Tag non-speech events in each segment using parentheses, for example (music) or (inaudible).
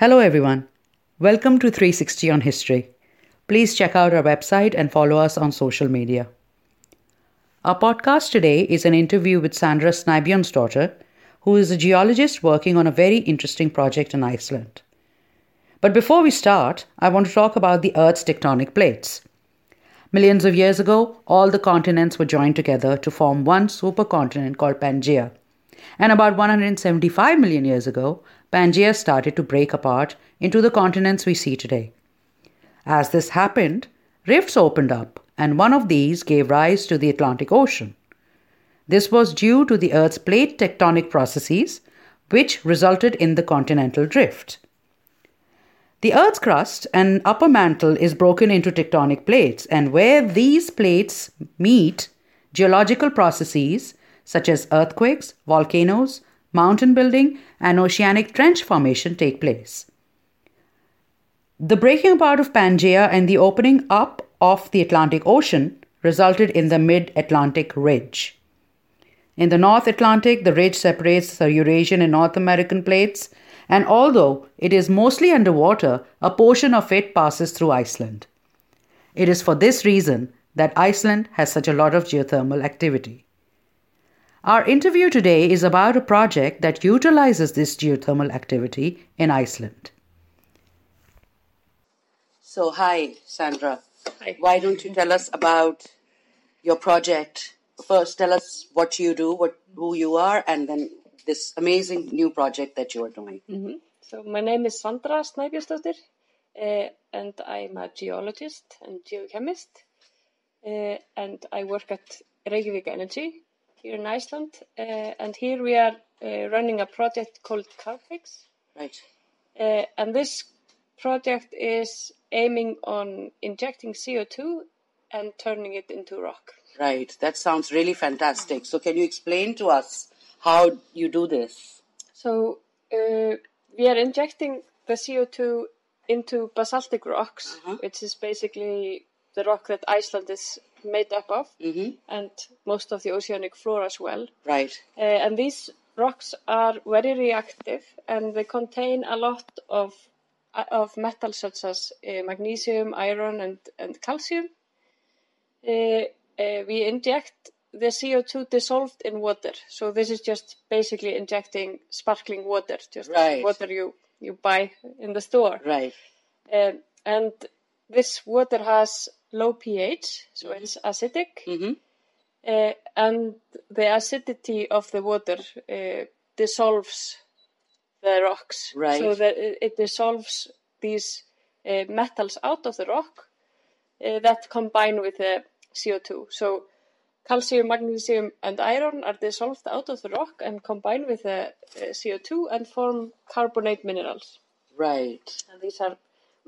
Hello, everyone. Welcome to 360 on History. Please check out our website and follow us on social media. Our podcast today is an interview with Sandra Snæbjörnsdóttir, who is a geologist working on a very interesting project in Iceland. But before we start, I want to talk about the Earth's tectonic plates. Millions of years ago, all the continents were joined together to form one supercontinent called Pangaea. And about 175 million years ago, Pangaea started to break apart into the continents we see today. As this happened, rifts opened up, and one of these gave rise to the Atlantic Ocean. This was due to the Earth's plate tectonic processes, which resulted in the continental drift. The Earth's crust and upper mantle is broken into tectonic plates, and where these plates meet, geological processes such as earthquakes, volcanoes, mountain building, and oceanic trench formation take place. The breaking apart of Pangaea and the opening up of the Atlantic Ocean resulted in the Mid Atlantic Ridge. In the North Atlantic, the ridge separates the Eurasian and North American plates, and although it is mostly underwater, a portion of it passes through Iceland. It is for this reason that Iceland has such a lot of geothermal activity. Our interview today is about a project that utilizes this geothermal activity in Iceland. So, hi, Sandra. Hi. Why don't you tell us about your project? First, tell us what you do, what who you are, and then this amazing new project that you are doing. hmm So my name is Sandra Snæbjörnsdóttir, uh, and I'm a geologist and geochemist, uh, and I work at Reykjavik Energy here in Iceland, uh, and here we are uh, running a project called Carbfix, Right. uh, and this project is aiming on injecting CO2 and turning it into rock. Right. That sounds really fantastic. So, can you explain to us how you do this? So uh, we are injecting the CO2 into basaltic rocks, Uh-huh. which is basically the rock that Iceland is made up of, Mm-hmm. and most of the oceanic floor as well. Right. Uh, and these rocks are very reactive, and they contain a lot of of metals such as uh, magnesium, iron, and and calcium. Uh, uh, we inject the CO2 dissolved in water. So this is just basically injecting sparkling water, just Right. water you, you buy in the store. Right. Um, and this water has low pH, so it's acidic. Mm-hmm. Uh, and the acidity of the water uh, dissolves the rocks. Right. So that it, it dissolves these uh, metals out of the rock uh, that combine with the CO2. So calcium, magnesium, and iron are dissolved out of the rock and combine with the uh, CO2 and form carbonate minerals. Right. And these are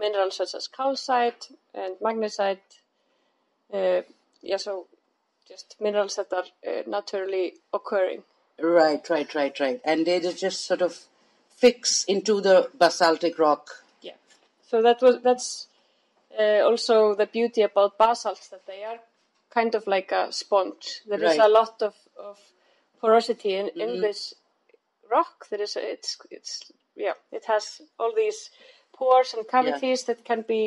minerals such as calcite and magnesite. Uh, yeah, so just minerals that are uh, naturally occurring. Right. Right. Right. Right. And they just- sort of fix into the basaltic rock. Yeah. So that was that's uh, also the beauty about basalts that they are kind of like a sponge. There is Right. a lot of, of porosity in, in this rock. There is a, it's it's yeah it has all these pores and cavities that can be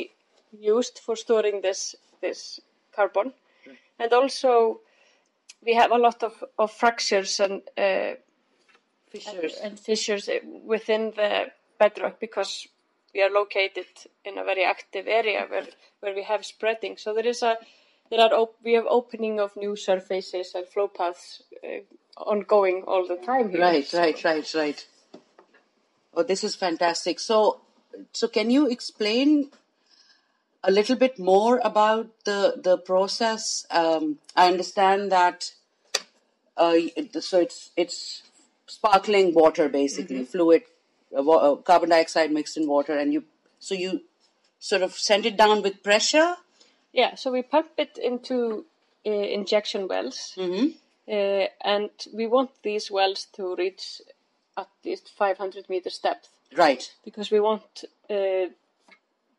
used for storing this this carbon, and also we have a lot of, of fractures and uh, Fissures. and fissures within the bedrock because we are located in a very active area where, where we have spreading. So there is a there are op- we have opening of new surfaces and flow paths uh, ongoing all the time. Here. Right, So- right, right, right. Oh, this is fantastic. So, so can you explain a little bit more about the the process? Um, I understand that. Uh, so it's it's sparkling water, basically fluid, uh, uh, carbon dioxide mixed in water, and you so you sort of send it down with pressure. Yeah, so we pump it into uh, injection wells, Mm-hmm. uh, and we want these wells to reach at least 500 meters depth. Right. because we want uh,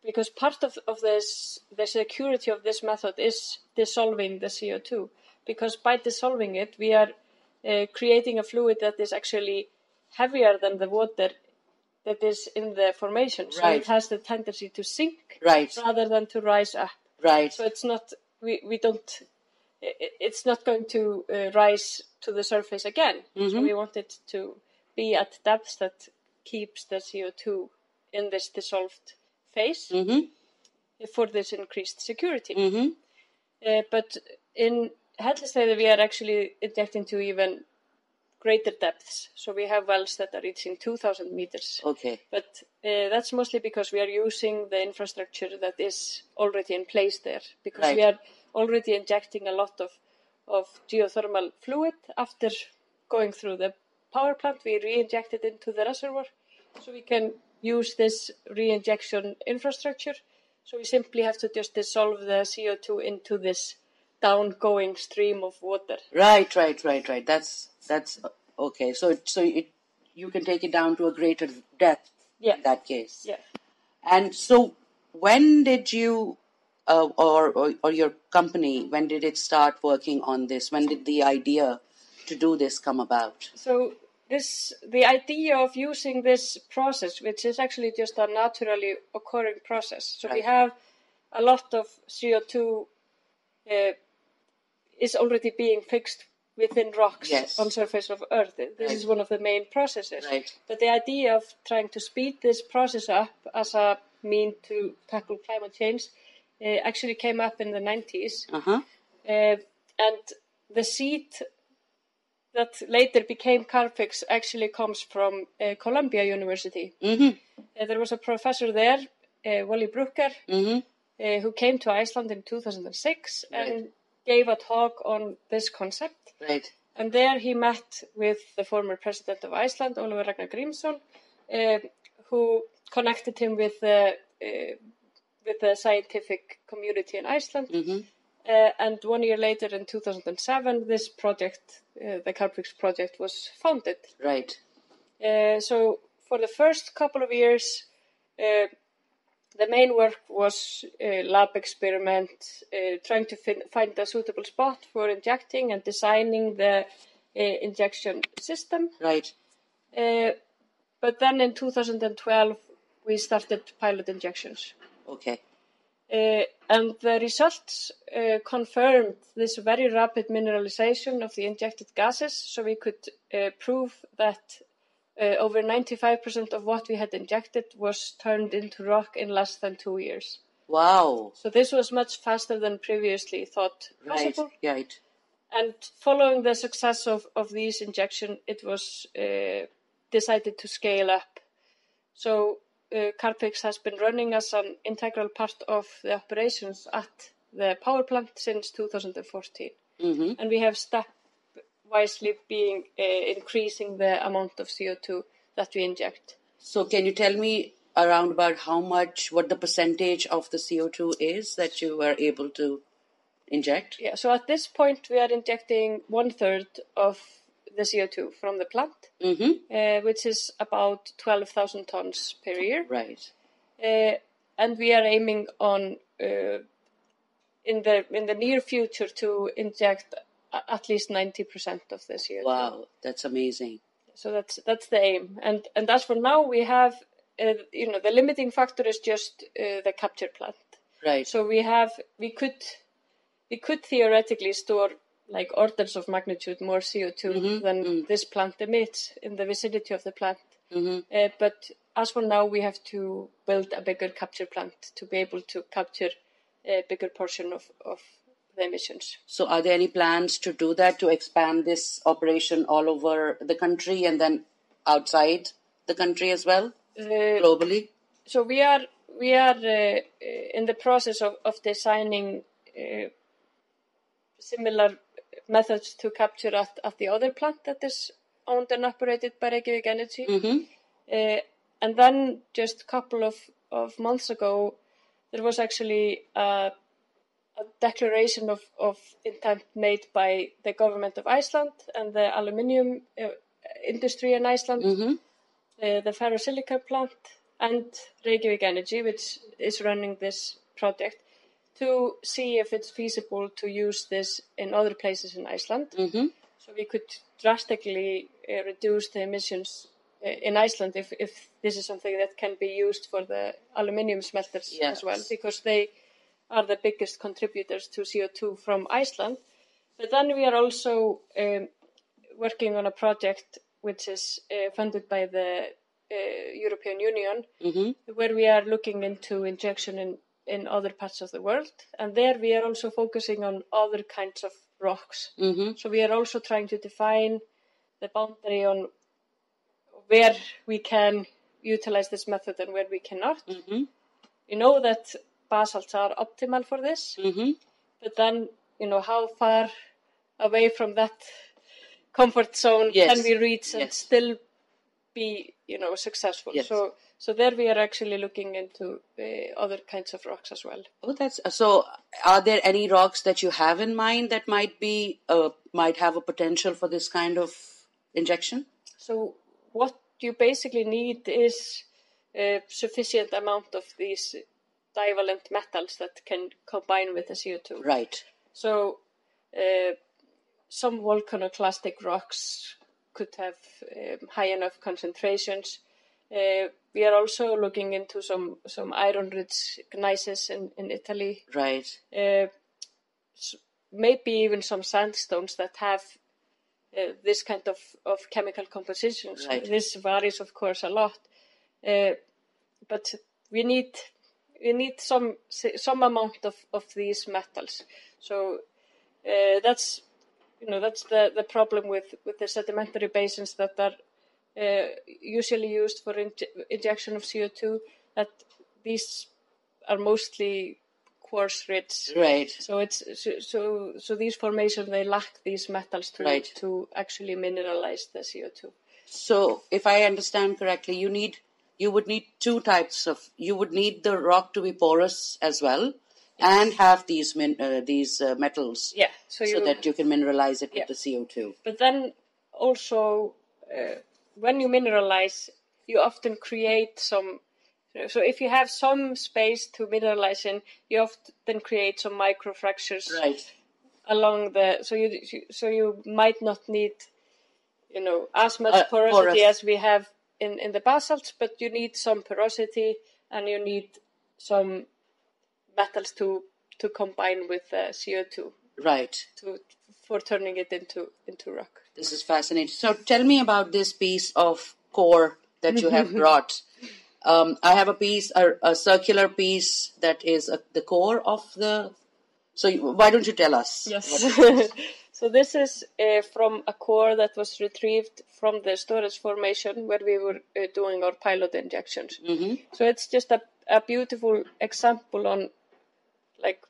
because part of, of this the security of this method is dissolving the CO2 because by dissolving it we are uh, creating a fluid that is actually heavier than the water that is in the formation. So Right. it has the tendency to sink Right. rather than to rise up. Right. So it's not we, we don't it's not going to uh, rise to the surface again. So we want it to be at depths that keeps the CO2 in this dissolved phase Mhm. for this increased security. Mhm. Uh, but in Hellisheiði we are actually injecting to even greater depths. So we have wells that are reaching 2,000 meters. Okay. But uh, that's mostly because we are using the infrastructure that is already in place there. Because we are already injecting a lot of, of geothermal fluid after going through the power plant. We re-inject it into the reservoir. So we can use this re-injection infrastructure. So we simply have to just dissolve the CO2 into this downgoing stream of water. Right. Right. Right. Right. That's that's okay. So so it you can take it down to a greater depth. Yeah. In that case. Yeah. And so, when did you, uh, or, or or your company, when did it start working on this? When did the idea to do this come about? So this the idea of using this process, which is actually just a naturally occurring process. So we have a lot of CO2 uh, is already being fixed within rocks Yes. on surface of Earth. This Right. is one of the main processes. Right. But the idea of trying to speed this process up as a mean to tackle climate change uh, actually came up in the 90s. Uh huh. Uh, and the seed that later became Carbfix actually comes from uh, Columbia University. Mhm. Uh, there was a professor there, uh, Wally Broecker, Mhm. uh, who came to Iceland in 2006 Right. and gave a talk on this concept. Right. And there he met with the former president of Iceland, Ólafur Ragnar Grímsson, who connected him with the with the scientific community in Iceland. Mhm. Uh, and one year later, in 2007, this project, uh, the Carbfix project, was founded. Right. Uh, so for the first couple of years, uh, the main work was uh, lab experiment, uh, trying to fin- find a suitable spot for injecting and designing the uh, injection system. Right. Uh, but then in 2012, we started pilot injections. Okay. Uh, and the results uh, confirmed this very rapid mineralization of the injected gases, so we could uh, prove that uh, over 95% of what we had injected was turned into rock in less than two years. Wow. So this was much faster than previously thought Right. possible. Right. And following the success of, of these injection, it was uh, decided to scale up. So uh, Carbfix has been running as an integral part of the operations at the power plant since 2014. Mhm. And we have stepwisely being uh, increasing the amount of CO2 that we inject. So can you tell me around about how much, what the percentage of the CO2 is that you were able to inject? Yeah, so at this point, we are injecting one third of the CO2 from the plant. Mm-hmm. uh, which is about 12,000 tons per year. Right. Uh, and we are aiming on uh, in the in the near future to inject at least 90% of the CO2. Wow, that's amazing. So that's that's the aim. And and as for now, we have uh, you know the limiting factor is just uh, the capture plant. Right. So we have we could we could theoretically store like orders of magnitude more CO2 than this plant emits in the vicinity of the plant. Uh, but as for now, we have to build a bigger capture plant to be able to capture a bigger portion of, of the emissions. So, are there any plans to do that to expand this operation all over the country and then outside the country as well, Uh, globally? so we are we are uh, uh, in the process of, of designing uh, similar methods to capture at, at the other plant that is owned and operated by Reykjavik Energy. Mm-hmm. Uh, and then just a couple of, of months ago, there was actually a, a declaration of, of intent made by the government of Iceland and the aluminium uh, industry in Iceland, Mm-hmm. uh, the ferrosilicon plant, and Reykjavik Energy, which is running this project, to see if it's feasible to use this in other places in Iceland. Mm-hmm. So we could drastically uh, reduce the emissions uh, in Iceland if, if this is something that can be used for the aluminium smelters Yes. as well, because they are the biggest contributors to CO2 from Iceland. But then we are also um, working on a project which is uh, funded by the uh, European Union, where we are looking into injection in, in other parts of the world. And there we are also focusing on other kinds of rocks. So we are also trying to define the boundary on where we can utilize this method and where we cannot. We know that basalts are optimal for this, but then, you know, how far away from that comfort zone Yes. can we reach and Yes. still be, you know, successful? Yes. So, so there we are actually looking into uh, other kinds of rocks as well. Oh, that's so. Are there any rocks that you have in mind that might be uh, might have a potential for this kind of injection? So what you basically need is a sufficient amount of these divalent metals that can combine with the CO2. Right. So uh, some volcanoclastic rocks could have um, high enough concentrations. Uh, we are also looking into some, some iron-rich gneisses in, in Italy. Right. Uh, s- maybe even some sandstones that have uh, this kind of, of chemical compositions. Right. This varies, of course, a lot, uh, but we need we need some some amount of, of these metals. So uh, that's you know that's the, the problem with, with the sedimentary basins that are uh, usually used for inj- injection of CO2. That these are mostly quartz rich. Right. So it's so so, so these formations they lack these metals to Right. to actually mineralize the CO2. So, if I understand correctly, you need you would need two types of you would need the rock to be porous as well, and have these min, uh, these uh, metals, Yeah. So, so that you can mineralize it Yeah. with the CO two. but then also uh, when you mineralize, you often create some. So if you have some space to mineralize in, you often create some microfractures Right. along the. So you so you might not need, you know, as much Uh, porosity porous. as we have in in the basalts, but you need some porosity and you need some metals to to combine with uh, CO2 Right. to for turning it into into rock. This is fascinating. So tell me about this piece of core that you have (laughs) brought. Um, I have a piece, a, a circular piece that is uh the core of the. So you, why don't you tell us? Yes. (laughs) so this is uh, from a core that was retrieved from the storage formation where we were uh, doing our pilot injections. So it's just a, a beautiful example on, like,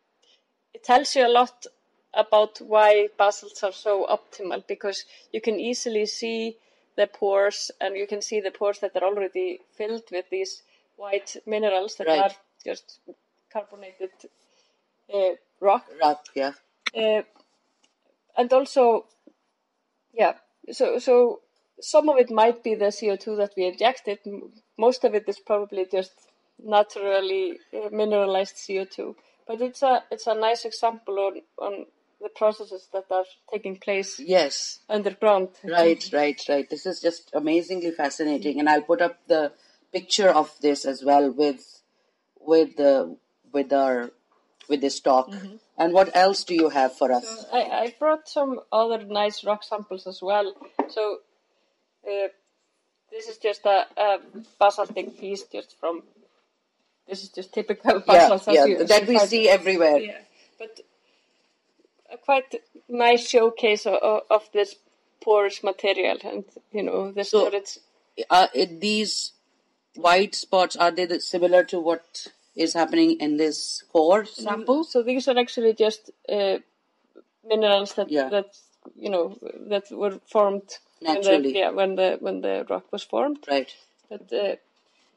it tells you a lot about why basalts are so optimal because you can easily see the pores and you can see the pores that are already filled with these white minerals that Right. are just carbonated uh, rock. Rock, yeah. Uh, and also, yeah, so so some of it might be the CO2 that we injected. Most of it is probably just naturally uh, mineralized CO2. But it's a it's a nice example on on the processes that are taking place Yes. underground. Right, right, right. This is just amazingly fascinating, and I'll put up the picture of this as well with with the with our with this talk. And what else do you have for us? I, I brought some other nice rock samples as well. So uh, this is just a, a basaltic piece just from. This is just typical (laughs) Yeah, yeah, you, that we see everywhere. Yeah, but a quite nice showcase of, of this porous material, and you know the So- storage. Are these white spots are they similar to what is happening in this core sample? So these are actually just uh, minerals that Yeah. that you know that were formed when the- Naturally. yeah, when the when the rock was formed. Right. But, uh,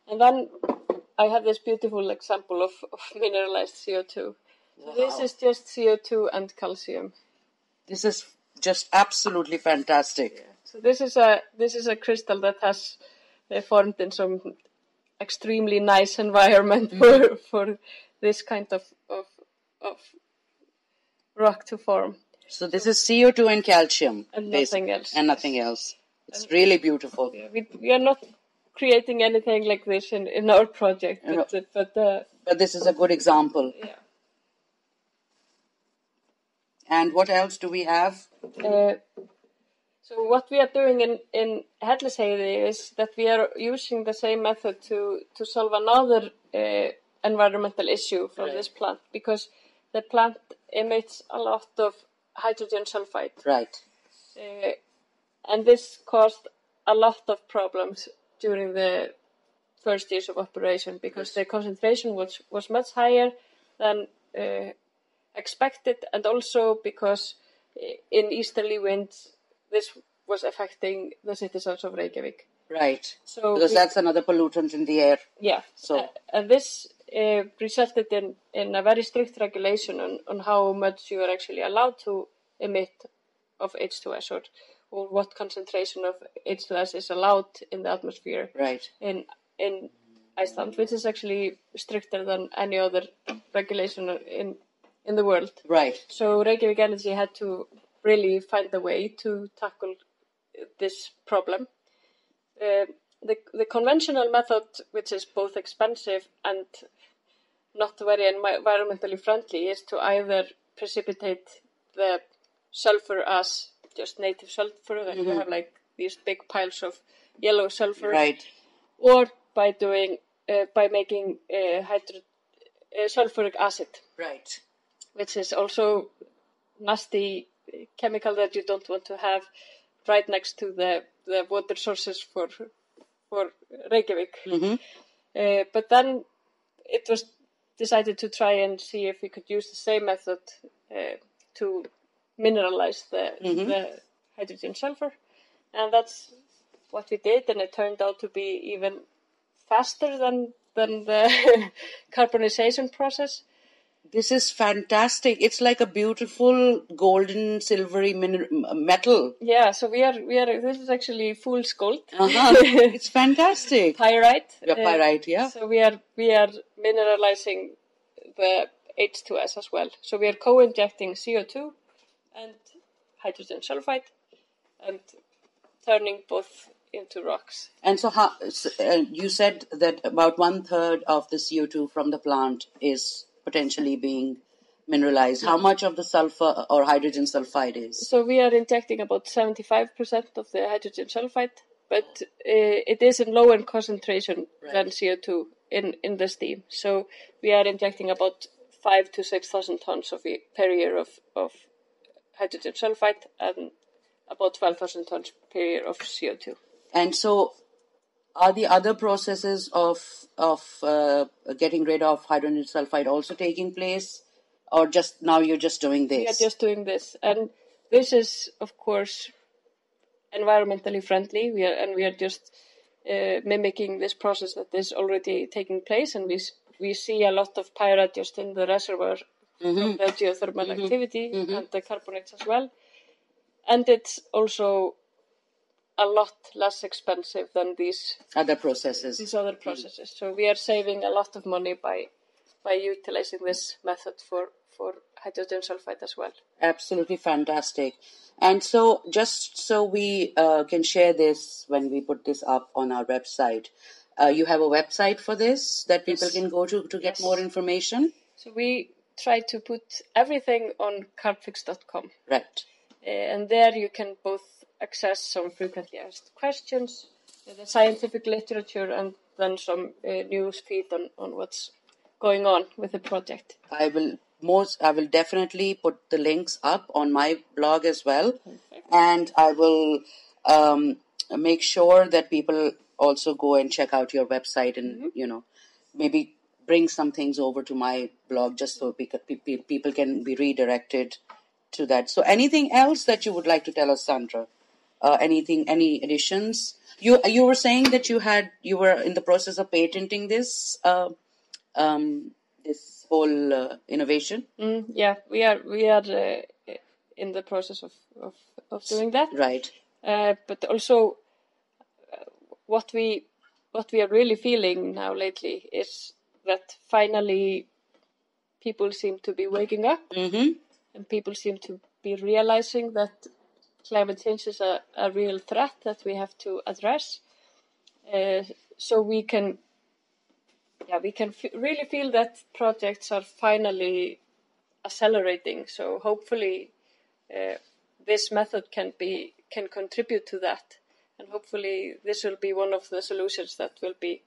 and then I have this beautiful example of, of (laughs) mineralized CO2. So this is just CO2 and calcium. This is just absolutely fantastic. So this is a this is a crystal that has uh, formed in some extremely nice (laughs) environment for for this kind of of of rock to form. So this is CO2 and calcium, And nothing else. and nothing else. It's really beautiful. Yeah, we, we are not creating anything like this in, in our project, but, but uh, But this is a good example. yeah. And what else do we have? Uh, so what we are doing in in Hellisheiði is that we are using the same method to to solve another uh, environmental issue from Right. this plant because the plant emits a lot of hydrogen sulfide, Right. uh, and this caused a lot of problems during the first years of operation because the concentration was was much higher than uh, expected, and also because uh, in easterly winds this was affecting the citizens of Reykjavik. Right. So Because we- that's another pollutant in the air. yeah. So- Uh, and this uh, resulted in, in a very strict regulation on, on how much you are actually allowed to emit of H2S or, or what concentration of H2S is allowed in the atmosphere Right. in in Iceland, which is actually stricter than any other regulation in in the world. Right. So Reykjavik Energy had to really find a way to tackle this problem. Uh, the the conventional method, which is both expensive and not very environmentally friendly, is to either precipitate the sulfur as just native sulfur, that you have like these big piles of yellow sulfur, Right. or by doing uh, by making uh, hydro- uh, sulfuric acid Right. which is also nasty chemical that you don't want to have right next to the, the water sources for for Reykjavik. Mm-hmm. Uh, but then it was decided to try and see if we could use the same method uh, to mineralize the, the hydrogen sulfur, and that's what we did, and it turned out to be even faster than than the (laughs) carbonization process. This is fantastic. It's like a beautiful golden silvery min- metal. Yeah, so we are we are. This is actually fool's gold, Uh-huh. (laughs) it's fantastic. pyrite. Yeah, uh, pyrite, yeah. So we are we are mineralizing the H2S as well. So we are co-injecting CO2 and hydrogen sulfide, and turning both into rocks. And so, how, s- uh, you said that about one third of the CO2 from the plant is potentially being mineralized. How much of the sulfur or hydrogen sulfide is? So we are injecting about 75% of the hydrogen sulfide, but uh, it is in lower concentration than CO2 in, in the steam. So we are injecting about five to 6,000 tons of e- per year of, of hydrogen sulfide and about 12,000 tons per year of CO2. And so, are the other processes of of uh, getting rid of hydrogen sulfide also taking place, or just now you're just doing this? We are just doing this, and this is, of course, environmentally friendly. We are, and we are just uh, mimicking this process that is already taking place, and we we see a lot of pyrite just in the reservoir from the geothermal activity and the carbonates as well. And it's also a lot less expensive than these other processes. these other processes. So we are saving a lot of money by by utilizing this method for for hydrogen sulfide as well. Absolutely fantastic. And so, just so we uh, can share this when we put this up on our website, uh, you have a website for this that people Yes. can go to to get more information. So we try to put everything on carbfix.com. Right. Uh, and there you can both access some frequently asked questions, uh, the scientific literature, and then some uh, news feed on, on what's going on with the project. I will most. I will definitely put the links up on my blog as well, and I will um, make sure that people also go and check out your website and you know maybe bring some things over to my blog just so people people can be redirected to that. So, anything else that you would like to tell us, Sandra? Uh, anything? Any additions? You you were saying that you had you were in the process of patenting this uh, um, this whole uh, innovation, Mm, yeah, we are we are uh, in the process of, of, of doing that. right? Uh, but also, uh, what we what we are really feeling now lately is that finally people seem to be waking up Mm-hmm. and people seem to be realizing that climate change is a, a real threat that we have to address. Uh, so we can, yeah, we can f- really feel that projects are finally accelerating. So hopefully, uh, this method can be can contribute to that, and hopefully this will be one of the solutions that will be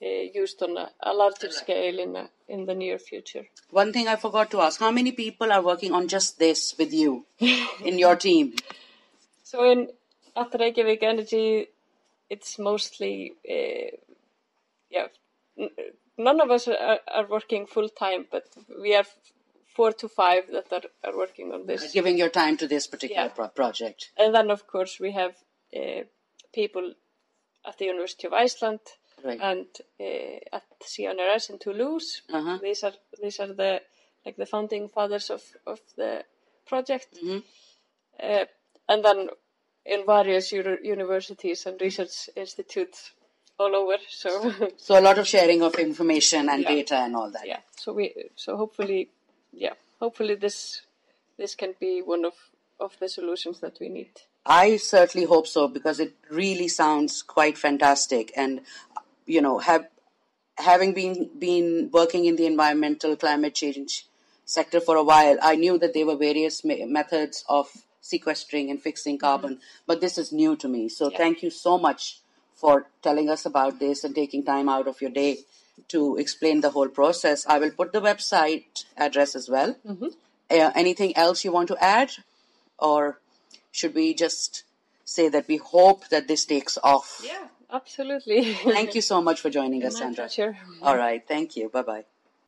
used on a, a larger scale in a, in the near future. One thing I forgot to ask: How many people are working on just this with you (laughs) in your team? So in at Reykjavik Energy, it's mostly uh, yeah. n- None of us are, are working full time, but we have four to five that are, are working on this. Giving your time to this particular Yeah. pro- project. And then, of course, we have uh, people at the University of Iceland Right. and uh, at CNRS in Toulouse. Uh-huh. These are these are the like the founding fathers of, of the project. Mhm. Uh, and then in various uni- universities and research institutes all over. So (laughs) So a lot of sharing of information and Yeah. data and all that. yeah, so we so hopefully yeah hopefully this this can be one of of the solutions that we need. I certainly hope so because it really sounds quite fantastic. And you know, have having been been working in the environmental climate change sector for a while, I knew that there were various me- methods of sequestering and fixing carbon, but this is new to me. So Yeah. thank you so much for telling us about this and taking time out of your day to explain the whole process. I will put the website address as well. Uh, anything else you want to add? Or should we just say that we hope that this takes off? Yeah, absolutely. Thank you so much for joining (laughs) us, My Sandra. pleasure. All right. Thank you. Bye bye.